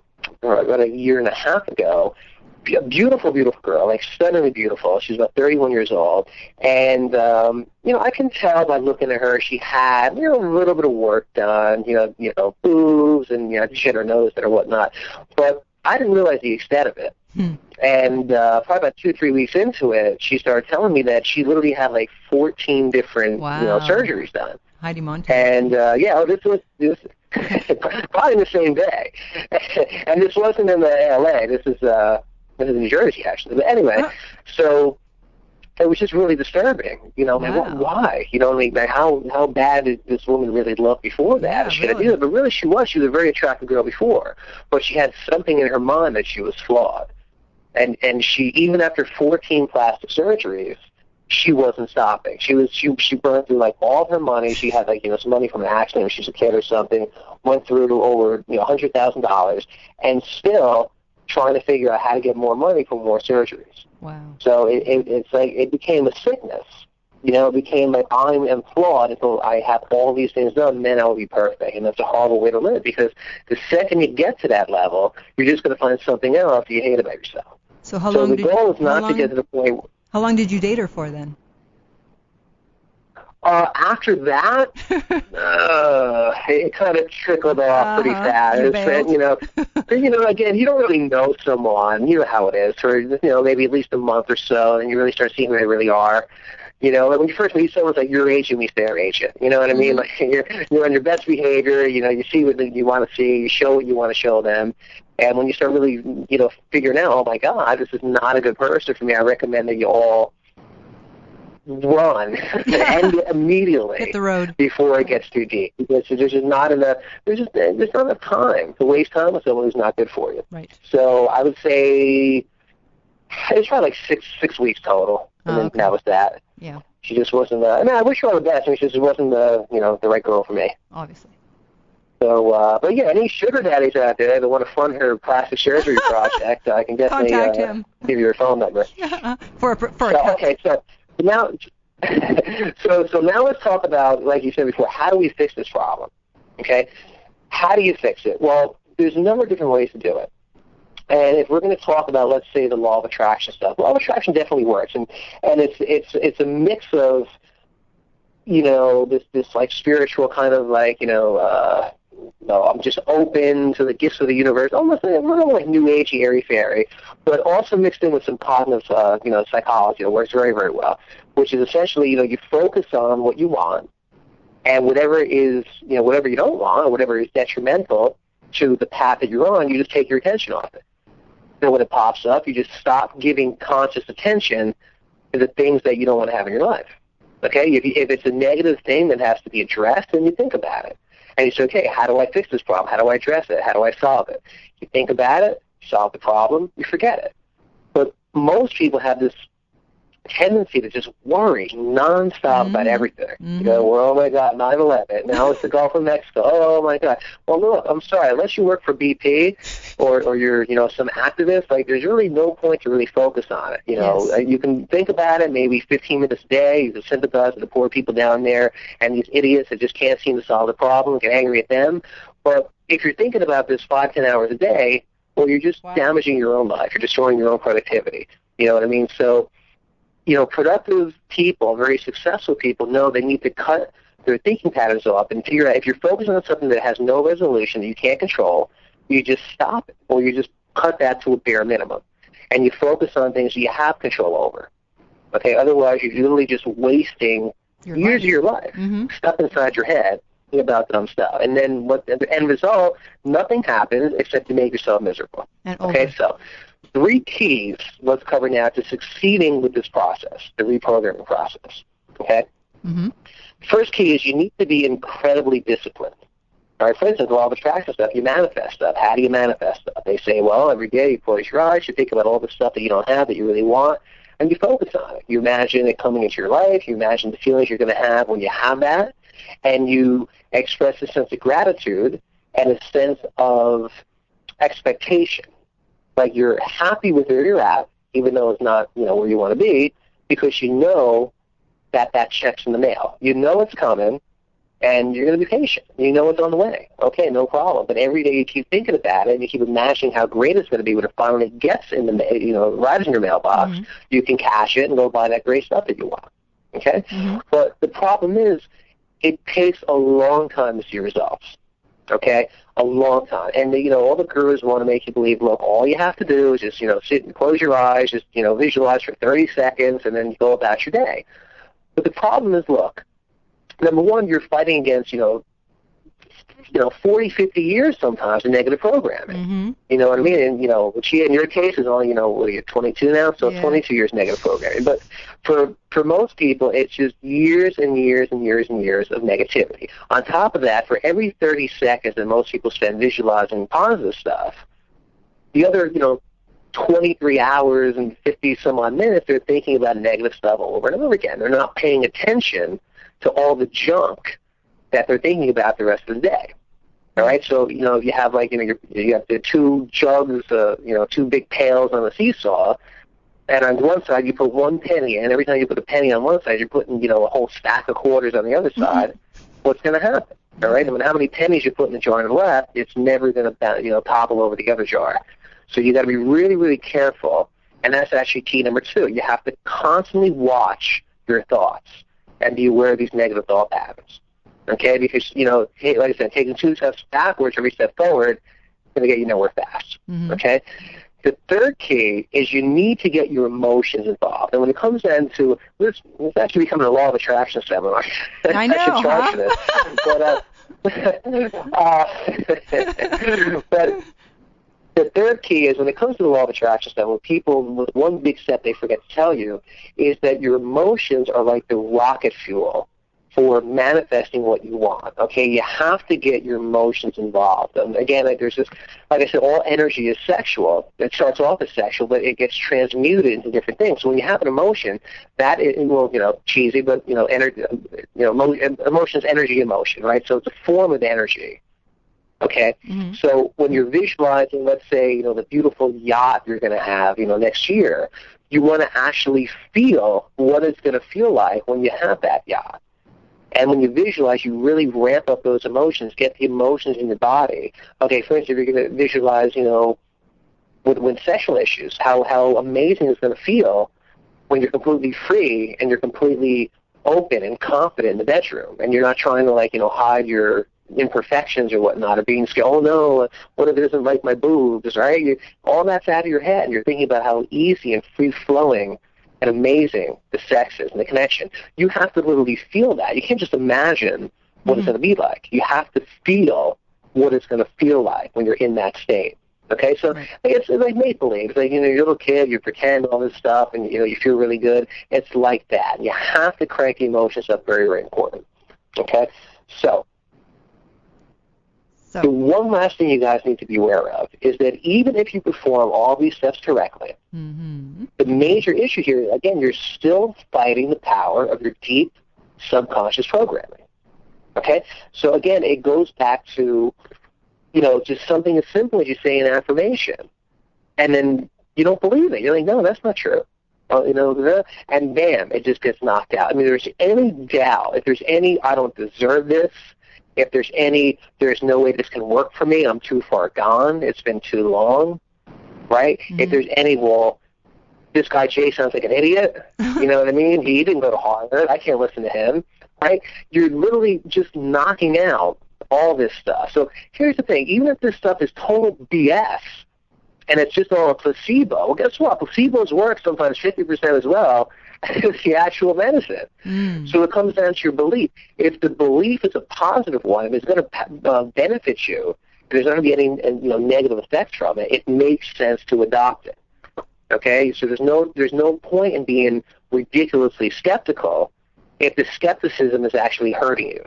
about a year and a half ago a beautiful, beautiful girl, like stunningly beautiful. She's about 31 years old, and um, you know, I can tell by looking at her, she had you know a little bit of work done, you know, you know, boobs and you know, she had her nose and or whatnot, but I didn't realize the extent of it. Hmm. And uh, probably about two, three weeks into it, she started telling me that she literally had like 14 different, you know, surgeries done. Heidi Montag. And uh, yeah, oh, this was this probably in the same day. and this wasn't in the L.A. This is uh, this is New Jersey actually. But anyway, so it was just really disturbing. You know, Wow. wh- why? You know, like, like how how bad did this woman really look before that? Yeah, she had really. do that, but really she was. She was a very attractive girl before, but she had something in her mind that she was flawed. And and she even after 14 plastic surgeries, she wasn't stopping. She was she she burned through like all her money. She had like you know some money from an accident when she was a kid or something. Went through to over you know hundred thousand dollars, and still trying to figure out how to get more money for more surgeries. wow. So it, it it's like it became a sickness. You know, it became like I am flawed until I have all these things done, then I will be perfect. And that's a horrible way to live because the second you get to that level, you're just going to find something else that you hate about yourself. So how so long the did goal is how not long, to get to the point how long did you date her for then? Uh, after that, uh, it kind of trickled off pretty Uh-huh. fast. You bailed. you know, but, you know, again, you don't really know someone. You know how it is for you know maybe at least a month or so, and you really start seeing who they really are. You know, like when you first meet someone, it's like your age and meets their age. You know what I mean? Like you're you're on your best behavior. You know, you see what you want to see. You show what you want to show them. And when you start really, you know, figuring out, oh my God, this is not a good person for me, I recommend that you all run and end it immediately Hit the road. before it gets too deep because there's just not enough. There's just there's not enough time to waste time with someone who's not good for you. Right. So I would say it's probably like six six weeks total, and Oh, then okay. that was that. Yeah. She just wasn't. The, I mean, I wish her all the best. I mean, she just wasn't the you know the right girl for me. Obviously. So, uh, but yeah, any sugar daddies out there that want to fund her plastic surgery project, I can definitely Contact uh, him. give you her phone number. for a for a So, cut. okay, so now, so so now let's talk about, like you said before, how do we fix this problem? Okay, how do you fix it? Well, there's a number of different ways to do it. And if we're going to talk about, let's say, the law of attraction stuff, law of attraction definitely works, and and it's it's it's a mix of, you know, this this like spiritual kind of like you know. uh no, I'm just open to the gifts of the universe, almost a little like new agey, airy fairy, but also mixed in with some cognitive, uh, you know, psychology that works very, very well. Which is essentially, you know, you focus on what you want, and whatever is, you know, whatever you don't want, or whatever is detrimental to the path that you're on, you just take your attention off it. So when it pops up, you just stop giving conscious attention to the things that you don't want to have in your life. Okay, if, if it's a negative thing that has to be addressed, then you think about it. And you say, okay, how do I fix this problem? How do I address it? How do I solve it? You think about it, solve the problem, you forget it. But most people have this tendency to just worry nonstop about Mhm. everything. Mhm. You know, well, oh my God, 9/11. Now it's the Gulf of Mexico. Oh my God. Well, look, I'm sorry. Unless you work for BP or or you're you know some activist, like there's really no point to really focus on it. You know, Yes. Uh, you can think about it maybe 15 minutes a day. You can sympathize with the poor people down there and these idiots that just can't seem to solve the problem. Get angry at them. But if you're thinking about this five ten hours a day, well, you're just Wow. damaging your own life. You're destroying your own productivity. You know what I mean? So you know, productive people, very successful people know they need to cut their thinking patterns off and figure out if you're focusing on something that has no resolution that you can't control, you just stop it or you just cut that to a bare minimum and you focus on things you have control over. Okay, otherwise you're literally just wasting Your years life. of your life Mhm. stuck inside your head thinking about dumb stuff. And then what the end result, nothing happens except to make yourself miserable. And Okay, over. so three keys let's cover now to succeeding with this process, the reprogramming process. Okay? Mhm. First key is you need to be incredibly disciplined. All right, for instance, law of attraction stuff, you manifest stuff. How do you manifest stuff? They say, well, every day you close your eyes, you think about all the stuff that you don't have that you really want, and you focus on it. You imagine it coming into your life. You imagine the feelings you're going to have when you have that, and you express a sense of gratitude and a sense of expectation. Like you're happy with where you're at, even though it's not, you know, where you want to be, because you know that that check's in the mail. You know it's coming, and you're going to be patient. You know it's on the way. Okay, no problem. But every day you keep thinking about it, and you keep imagining how great it's going to be when it finally gets in the, ma- you know, arrives in your mailbox. Mhm. You can cash it and go buy that great stuff that you want. Okay, Mhm. but the problem is, it takes a long time to see results. Okay, a long time, and you know all the gurus want to make you believe. Look, all you have to do is just you know sit and close your eyes, just you know visualize for 30 seconds, and then you go about your day. But the problem is, look, number one, you're fighting against you know you know 40, 50 years sometimes of negative programming. Mhm. You know what I mean? And you know, she in your case is only you know what are you 22 now, so Yeah. 22 years negative programming. But for for most people, it's just years and years and years and years of negativity. On top of that, for every 30 seconds that most people spend visualizing positive stuff, the other you know 23 hours and 50 some odd minutes, they're thinking about negative stuff over and over again. They're not paying attention to all the junk that they're thinking about the rest of the day. All right, so you know if you have like you know you're, have the two jugs, uh, you know, two big pails on a seesaw, and on one side you put one penny, and every time you put a penny on one side, you're putting you know a whole stack of quarters on the other side. What's going to happen? All right, I mean, how many pennies you put in the jar on the left, it's never going to you know topple over the other jar. So you got to be really, really careful, and that's actually key number two. You have to constantly watch your thoughts. and be aware of these negative thought patterns. Okay, because you know, like I said, taking two steps backwards, every step forward, is going to get you nowhere fast. Mm-hmm. Okay. The third key is you need to get your emotions involved. And when it comes down to this, this actually becoming a law of attraction seminar. I know, should charge huh? for this. But, uh, uh, but the third key is when it comes to the law of attraction stuff, when people, one big step they forget to tell you is that your emotions are like the rocket fuel for manifesting what you want. Okay, you have to get your emotions involved. And again, like there's this, like I said, all energy is sexual. It starts off as sexual, but it gets transmuted into different things. So when you have an emotion, that is, well, you know, cheesy, but you know, energy, you know, emo- emotions, energy, emotion, right? So it's a form of energy. Okay, Mhm. so when you're visualizing, let's say, you know, the beautiful yacht you're going to have, you know, next year, you want to actually feel what it's going to feel like when you have that yacht. And when you visualize, you really ramp up those emotions, get the emotions in your body. Okay, for instance, if you're going to visualize, you know, with, with sexual issues, how, how amazing it's going to feel when you're completely free and you're completely open and confident in the bedroom and you're not trying to, like, you know, hide your imperfections or whatnot or being scared, oh no, what if it doesn't like my boobs, right? You, all that's out of your head and you're thinking about how easy and free-flowing and amazing the sex is and the connection. You have to literally feel that. You can't just imagine what it's mm-hmm. going to be like. You have to feel what it's going to feel like when you're in that state. Okay, so Right. it's like make believe. It's like you know, you're a little kid, you pretend all this stuff, and you know, you feel really good. It's like that. You have to crank the emotions up. Very, very important. Okay, so the So, one last thing you guys need to be aware of is that even if you perform all these steps correctly, hmm the major issue here, again, you're still fighting the power of your deep subconscious programming. Okay? So again, it goes back to, you know, just something as simple as you say an affirmation. And then you don't believe it. You're like, no, that's not true. Well, you know, and bam, it just gets knocked out. I mean, there's any doubt, if there's any, I don't deserve this, if there's any, there's no way this can work for me, I'm too far gone, it's been too long, right? If Mhm. there's any, well, this guy Jay sounds like an idiot, you know what I mean? He didn't go to Harvard, I can't listen to him, right? You're literally just knocking out all this stuff. So here's the thing, even if this stuff is total BS, and it's just all a placebo, well, guess what? Placebos work sometimes 50% as well as the actual medicine. Mm. So it comes down to your belief. If the belief is a positive one, if it's going to uh, benefit you, if there's not going to be any uh, you know, negative effects from it, it makes sense to adopt it. Okay, so there's no there's no point in being ridiculously skeptical if the skepticism is actually hurting you.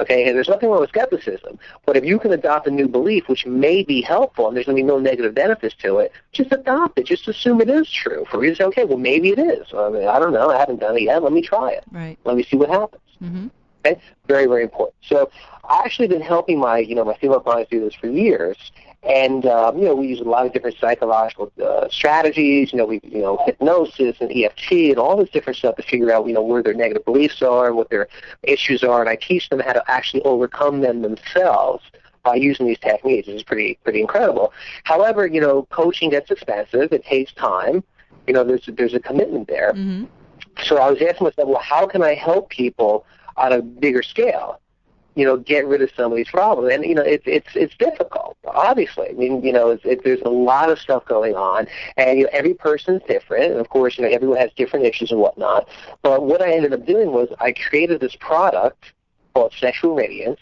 Okay, and there's nothing wrong with skepticism, but if you can adopt a new belief which may be helpful and there's going to be no negative benefits to it, just adopt it. Just assume it is true. For you to say, okay, well maybe it is. I, mean, I don't know. I haven't done it yet. Let me try it. Right. Let me see what happens. hmm Okay, very very important. So I've actually been helping my you know my female clients do this for years, and um, you know we use a lot of different psychological uh, strategies. You know we you know hypnosis and EFT and all this different stuff to figure out you know where their negative beliefs are and what their issues are, and I teach them how to actually overcome them themselves by using these techniques. It's pretty pretty incredible. However, you know coaching gets expensive. It takes time. You know there's there's a commitment there. hmm So I was asking myself, well, how can I help people on a bigger scale? You know, get rid of some of these problems, and you know, it's it's it's difficult. Obviously, I mean, you know, it's, it, there's a lot of stuff going on, and you know, every person's different, and of course, you know, everyone has different issues and whatnot. But what I ended up doing was I created this product called Sexual Radiance,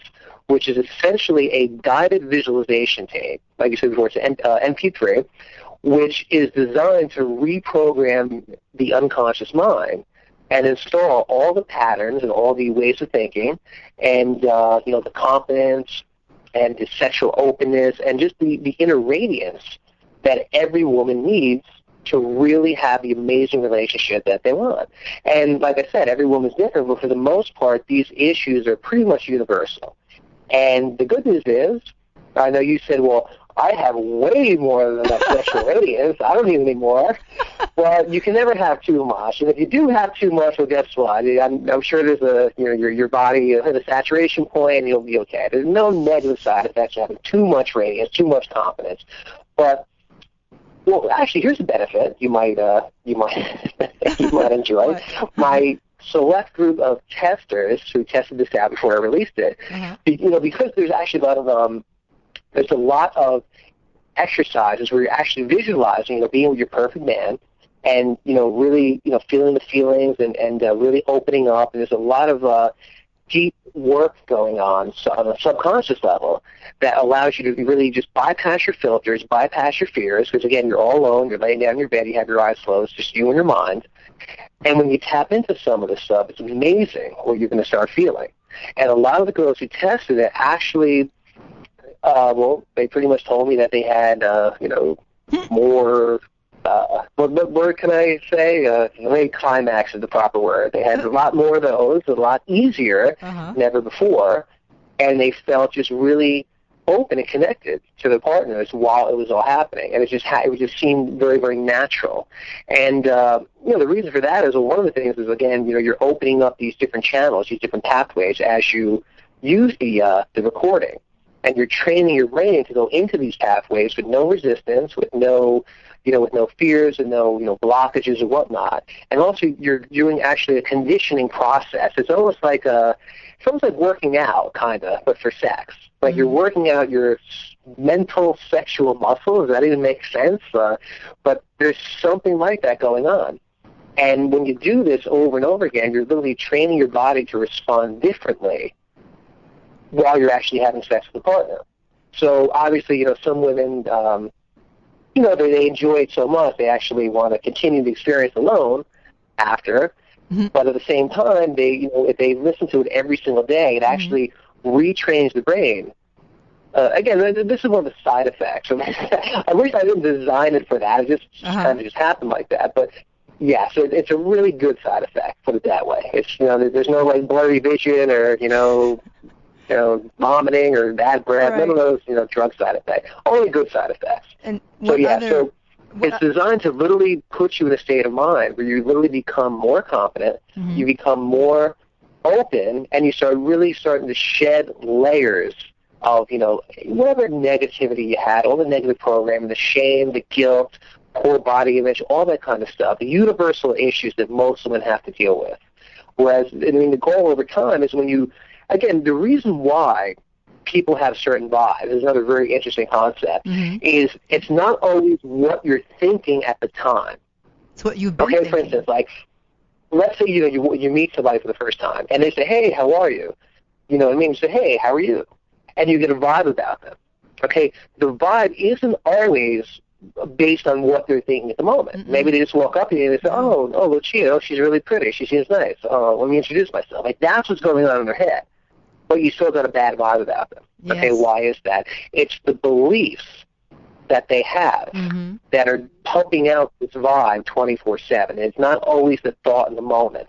which is essentially a guided visualization tape, like you said before, it's an uh, MP3, which is designed to reprogram the unconscious mind and install all the patterns and all the ways of thinking and uh, you know the confidence and the sexual openness and just the, the inner radiance that every woman needs to really have the amazing relationship that they want. And like I said, every woman's different, but for the most part, these issues are pretty much universal. And the good news is, I know you said, well, I have way more than enough sexual radiance. I don't need any more. Well, you can never have too much, and if you do have too much, well, guess what? I'm, I'm sure there's a you know your your body hit a saturation point, and you'll be okay. There's no negative side effects to having too much radiance, too much confidence. But well, actually, here's a benefit you might uh, you might you might enjoy. My select group of testers who tested this out before I released it. Be- You know, because there's actually a lot of um, there's a lot of exercises where you're actually visualizing, you know, being with your perfect man, and you know, really, you know, feeling the feelings and and uh, really opening up. And there's a lot of uh, deep work going on on a subconscious level that allows you to really just bypass your filters, bypass your fears, because again, you're all alone, you're laying down in your bed, you have your eyes closed, just you and your mind. And when you tap into some of this stuff, it's amazing what you're going to start feeling. And a lot of the girls who tested it actually, uh, well, they pretty much told me that they had, uh, you know, more. Uh, what, what word can I say? Uh, maybe climax is the proper word. They had a lot more of those, a lot easier Uh-huh. than ever before, and they felt just really open and connected to their partners while it was all happening, and it just ha- it just seemed very very natural. And uh, you know the reason for that is well, one of the things is again you know you're opening up these different channels, these different pathways as you use the uh, the recording, and you're training your brain to go into these pathways with no resistance, with no you know, with no fears and no, you know, blockages or whatnot. And also you're doing actually a conditioning process. It's almost like a, it's almost like working out, kind of, but for sex. Like you're working out your mental sexual muscle. Does that even make sense? Uh, but there's something like that going on. And when you do this over and over again, you're literally training your body to respond differently while you're actually having sex with a partner. So obviously, you know, some women, um, you know, they, they enjoy it so much they actually want to continue the experience alone after. Mhm. But at the same time, they, you know, if they listen to it every single day, it actually retrains the brain. Uh, again, this is one of the side effects. I wish I didn't design it for that. It just Uh-huh. kind of just happened like that. But yeah, so it- it's a really good side effect. Put it that way. It's you know, there's no like blurry vision or you know, you know, vomiting or bad breath. None of those you know drug side effects. Only good side effects. And So yeah, other? so it's designed to literally put you in a state of mind where you literally become more confident, Mhm. you become more open, and you start really starting to shed layers of, you know, whatever negativity you had, all the negative programming, the shame, the guilt, poor body image, all that kind of stuff, the universal issues that most women have to deal with. Whereas, I mean, the goal over time is when you, again, the reason why people have certain vibes is another very interesting concept Mhm. is it's not always what you're thinking at the time. It's what you've been Okay, thinking. for instance, like let's say you know you you meet somebody for the first time and they say, "Hey, how are you?" You know what I mean? You say, "Hey, how are you?" And you get a vibe about them. Okay, the vibe isn't always based on what they're thinking at the moment. Mm-mm. Maybe they just walk up to you and they say, "Oh, oh, Lucia, she's really pretty. She seems nice. Oh, let me introduce myself." Like that's what's going on in their head, but you still got a bad vibe about them. Okay, why is that? It's the beliefs that they have hmm that are pumping out this vibe 24/7. It's not always the thought in the moment.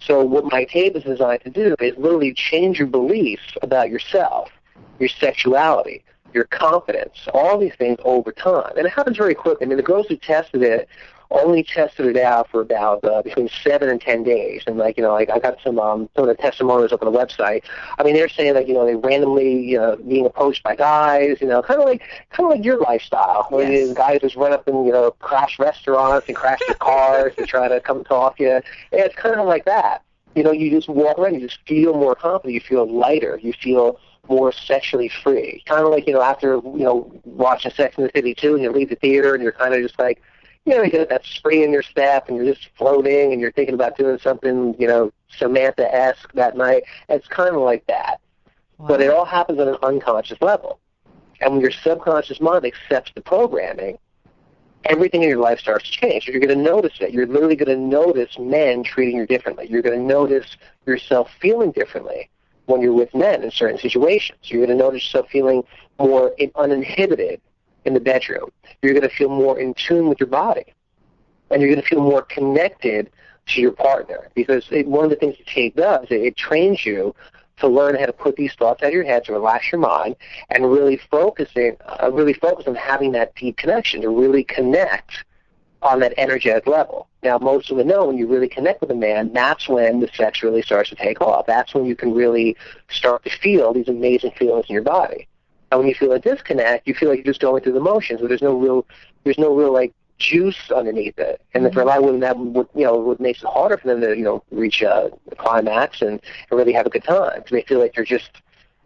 So what my tape is designed to do is literally change your beliefs about yourself, your sexuality, your confidence, all these things over time. And it happens very quickly. I mean, the girls who tested it only tested it out for about uh, between seven and ten days. And like you know, like I got some um, some of the testimonials up on the website. I mean, they're saying like you know they randomly you know being approached by guys, you know, kind of like kind of like your lifestyle. Where Yes. these guys just run up and you know crash restaurants and crash their cars to try to come talk to you. And it's kind of like that. You know, you just walk around, you just feel more confident, you feel lighter, you feel more sexually free. Kind of like you know after you know watching Sex in the City 2 and you leave the theater and you're kind of just like you know, you get that spring in your step and you're just floating and you're thinking about doing something, you know, Samantha-esque that night. It's kind of like that. But it all happens on an unconscious level. And when your subconscious mind accepts the programming, everything in your life starts to change. You're going to notice it. You're literally going to notice men treating you differently. You're going to notice yourself feeling differently when you're with men in certain situations. You're going to notice yourself feeling more uninhibited in the bedroom. You're going to feel more in tune with your body. And you're going to feel more connected to your partner. Because it, one of the things the tape does, it, it trains you to learn how to put these thoughts out of your head, to relax your mind, and really focusing, uh, really focus on having that deep connection, to really connect on that energetic level. Now, most of them know when you really connect with a man, that's when the sex really starts to take off. That's when you can really start to feel these amazing feelings in your body. And when you feel a disconnect, you feel like you're just going through the motions, where there's no real, there's no real like juice underneath it. And then for a lot of women, that would, you know, what makes it harder for them to, you know, reach a climax and, and really have a good time because they feel like they're just,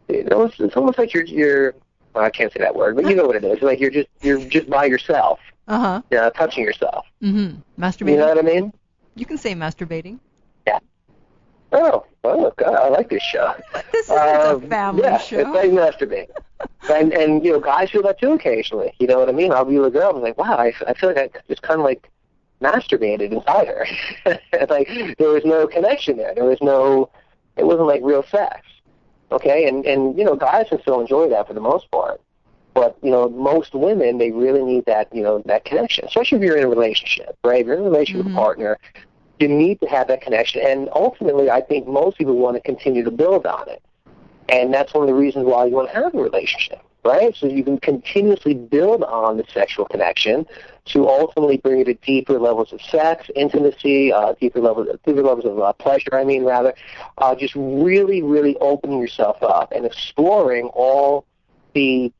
you know, it's, it's almost like you're, you're, well, I can't say that word, but you know what it is. Like you're just, you're just by yourself, Uh huh. you know, touching yourself. Mm-hmm. Masturbating. You know what I mean? You can say masturbating. Oh, oh God, I like this show. This is Uh, a family yeah, show. it's like masturbate. and and you know, guys feel that too occasionally. You know what I mean? I'll be with a girl and I'm like, wow, I, I feel like I just kind of like masturbated inside her. Like there was no connection there. There was no. It wasn't like real sex. Okay, and and you know, guys can still enjoy that for the most part. But you know, most women they really need that you know that connection, especially if you're in a relationship, right? If you're in a relationship with Mhm. a partner, you need to have that connection. And ultimately, I think most people want to continue to build on it. And that's one of the reasons why you want to have a relationship, right? So you can continuously build on the sexual connection to ultimately bring you to deeper levels of sex, intimacy, uh, deeper levels, deeper levels of uh, pleasure. I mean, rather, uh, just really, really opening yourself up and exploring all the,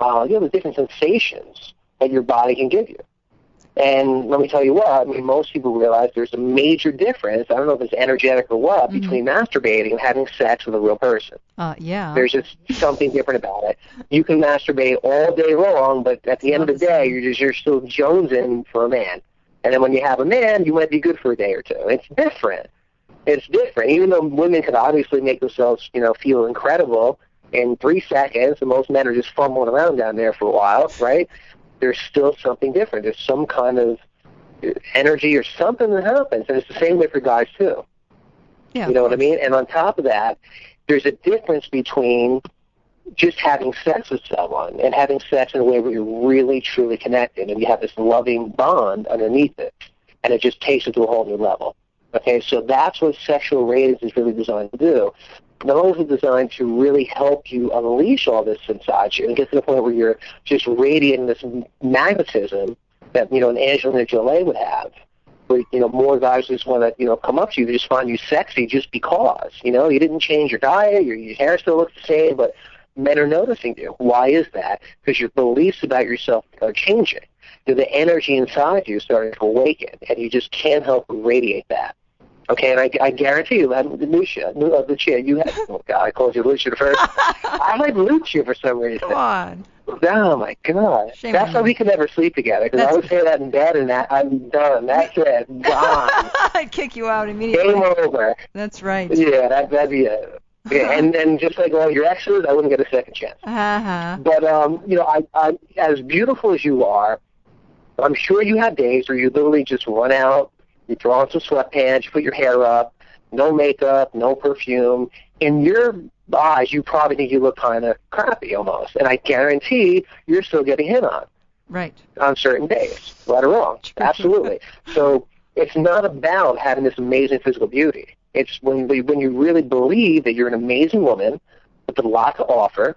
uh, you know, the different sensations that your body can give you. And let me tell you what, I mean, most people realize there's a major difference, I don't know if it's energetic or what, Mhm. between masturbating and having sex with a real person. Uh, yeah. There's just something different about it. You can masturbate all day long, but at the end of the day, you're just you're still jonesing for a man. And then when you have a man, you might be good for a day or two. It's different. It's different. Even though women can obviously make themselves, you know, feel incredible in three seconds, and most men are just fumbling around down there for a while, right? There's still something different. There's some kind of energy or something that happens, and it's the same way for guys too. yeah. You know what I mean? And on top of that, there's a difference between just having sex with someone and having sex in a way where you're really truly connected and you have this loving bond underneath it, and it just takes it to a whole new level. Okay, so that's what sexual radiance is really designed to do. Is it designed to really help you unleash all this inside you and get to the point where you're just radiating this magnetism that you know an Angelina Jolie would have, where you know more guys just want to you know come up to you, they just find you sexy just because you know you didn't change your diet, your, your hair still looks the same, but men are noticing you. Why is that? Because your beliefs about yourself are changing. The energy inside you is starting to awaken, and you just can't help but radiate that. Okay, and I, I guarantee you, that Lucia, uh, Lucia, you have, oh God, I called you Lucia the first. I like Lucia for some reason. Come on. Oh my God, Shame that's why we can never sleep together. Because I would say that in bed, and that I'm done. That's it, gone, I'd kick you out immediately. game over. That's right. Yeah, that that'd be it. Yeah, and and just like all your exes, I wouldn't get a second chance. Uh-huh. But um, you know, I, I as beautiful as you are, I'm sure you have days where you literally just run out, you throw on some sweatpants, you put your hair up, no makeup, no perfume. In your eyes, you probably think you look kind of crappy almost, and I guarantee you're still getting hit on Right. on certain days, right or wrong. Absolutely. So it's not about having this amazing physical beauty. It's when we, when you really believe that you're an amazing woman with a lot to offer,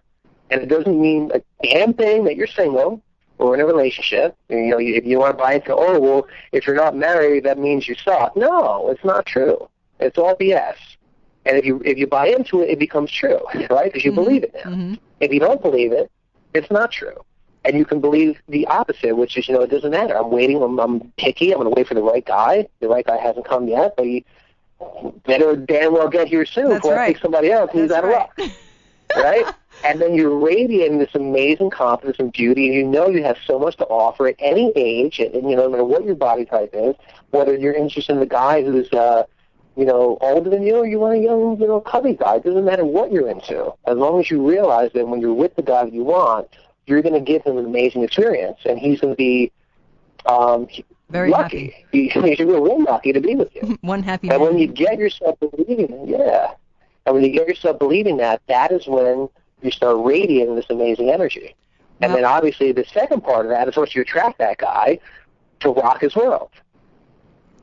and it doesn't mean a damn thing that you're single or in a relationship. You know, if you want to buy into, oh well, if you're not married, that means you suck. No, it's not true. It's all BS. And if you if you buy into it, it becomes true, right? Because you Mhm. believe it now. hmm If you don't believe it, it's not true. And you can believe the opposite, which is, you know, it doesn't matter. I'm waiting. I'm, I'm picky. I'm going to wait for the right guy. The right guy hasn't come yet, but he better damn well get here soon That's before I right. pick somebody else who's That's out of luck, right. And then you're radiating this amazing confidence and beauty, and you know you have so much to offer at any age, and, and you know, no matter what your body type is, whether you're interested in the guy who's, uh, you know, older than you, or you want a young, you know, cubby guy. It doesn't matter what you're into, as long as you realize that when you're with the guy that you want, you're going to give him an amazing experience, and he's going to be um, Very lucky. He, he's real, real lucky to be with you. One happy And man. when you get yourself believing, yeah, and when you get yourself believing that, that is when you start radiating this amazing energy. And then obviously the second part of that is once you attract that guy to rock his world,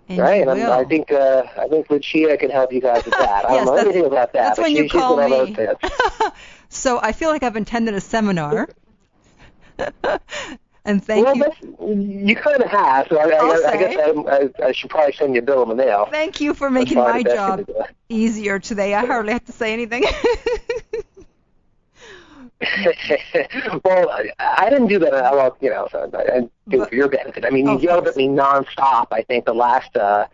and right? And. I think uh, I think Lucia can help you guys with that. I Yes, don't know anything about that, That's but when she, you call me. so I feel like I've attended a seminar. and thank well, you. you kind of have, so I, I, I guess I, I, I should probably send you a bill in the mail. Thank you for making my job thing to do. easier today. I hardly have to say anything. well, I, I didn't do that. Well, you know, so I, I do it for your benefit. I mean, you Of yelled at me nonstop. I think the last uh,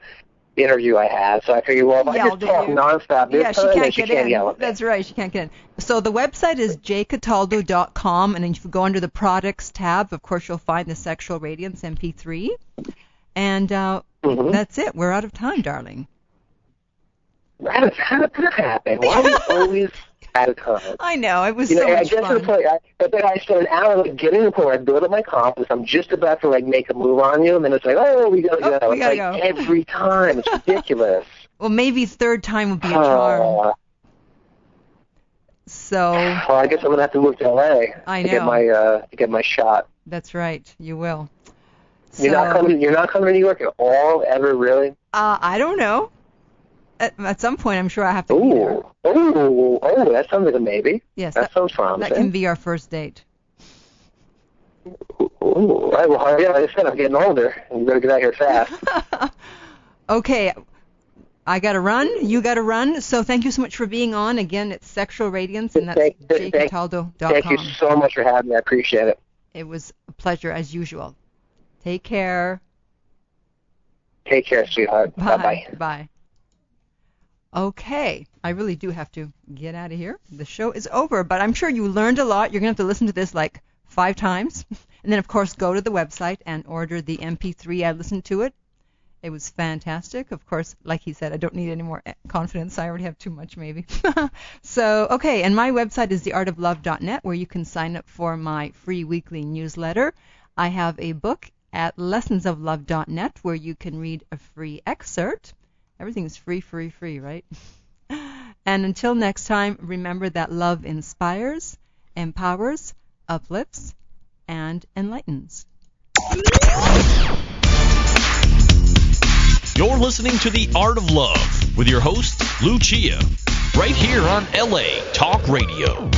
interview I had. So I figured, well, if I just talk you. nonstop this yeah, she time, can't she get can't in. yell at me. That's right, she can't get in. So the website is jcataldo.com, and then if you go under the products tab, of course, you'll find the Sexual Radiance MP3. And uh, Mhm. that's it. We're out of time, darling. How did, how that happen? Why are we always of time? I know it was You know, so I much get to the fun. point, I, but then I spend an hour like getting to the point where I build up my confidence. I'm just about to like make a move on you, and then it's like, oh, we gotta Oh, go. we it's gotta like go. every time. It's ridiculous. Well, maybe third time would be a charm. Uh, So well, I guess I'm gonna have to move to LA I to get my uh, to get my shot. that's right, you will. You're not coming. You're not coming to New York at all, ever, really. Uh, I don't know. At, at some point, I'm sure I have to. Ooh, ooh, oh, that sounds like a maybe. Yes, that, that, sounds that can be our first date. Ooh, right, well. Like I said, I'm getting older. You better get out here fast. okay, I got to run. You got to run. So thank you so much for being on. Again, it's Sexual Radiance, and that's Thank- thank-. Thank you so much for having me. I appreciate it. It was a pleasure as usual. Take care. Take care, sweetheart. Bye. Bye-bye. Bye. Okay, I really do have to get out of here. The show is over, but I'm sure you learned a lot. You're going to have to listen to this like five times. And then, of course, go to the website and order the MP3. I listened to it. It was fantastic. Of course, like he said, I don't need any more eh, confidence. I already have too much, maybe. so, okay, and my website is theartoflove.net where you can sign up for my free weekly newsletter. I have a book at lessonsoflove.net where you can read a free excerpt. Everything's free, free, free, right? and until next time, remember that love inspires, empowers, uplifts, and enlightens. You're listening to The Art of Love with your host, Lucia, right here on LA Talk Radio.